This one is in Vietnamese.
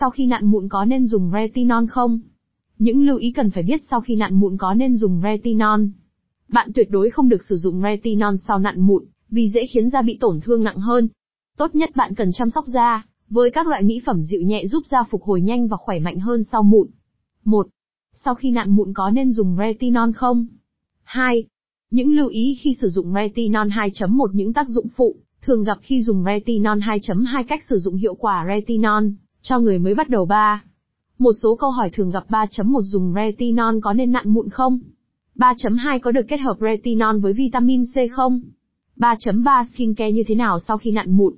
Sau khi nặn mụn có nên dùng retinol không? Những lưu ý cần phải biết sau khi nặn mụn có nên dùng retinol. Bạn tuyệt đối không được sử dụng retinol sau nặn mụn, vì dễ khiến da bị tổn thương nặng hơn. Tốt nhất bạn cần chăm sóc da với các loại mỹ phẩm dịu nhẹ giúp da phục hồi nhanh và khỏe mạnh hơn sau mụn. 1. Sau khi nặn mụn có nên dùng retinol không? 2. Những lưu ý khi sử dụng retinol 2.1 những tác dụng phụ, thường gặp khi dùng retinol 2.2 cách sử dụng hiệu quả retinol, cho người mới bắt đầu 3. Một số câu hỏi thường gặp 3.1 dùng retinol có nên nặn mụn không? 3.2 có được kết hợp retinol với vitamin C không? 3.3 skincare như thế nào sau khi nặn mụn?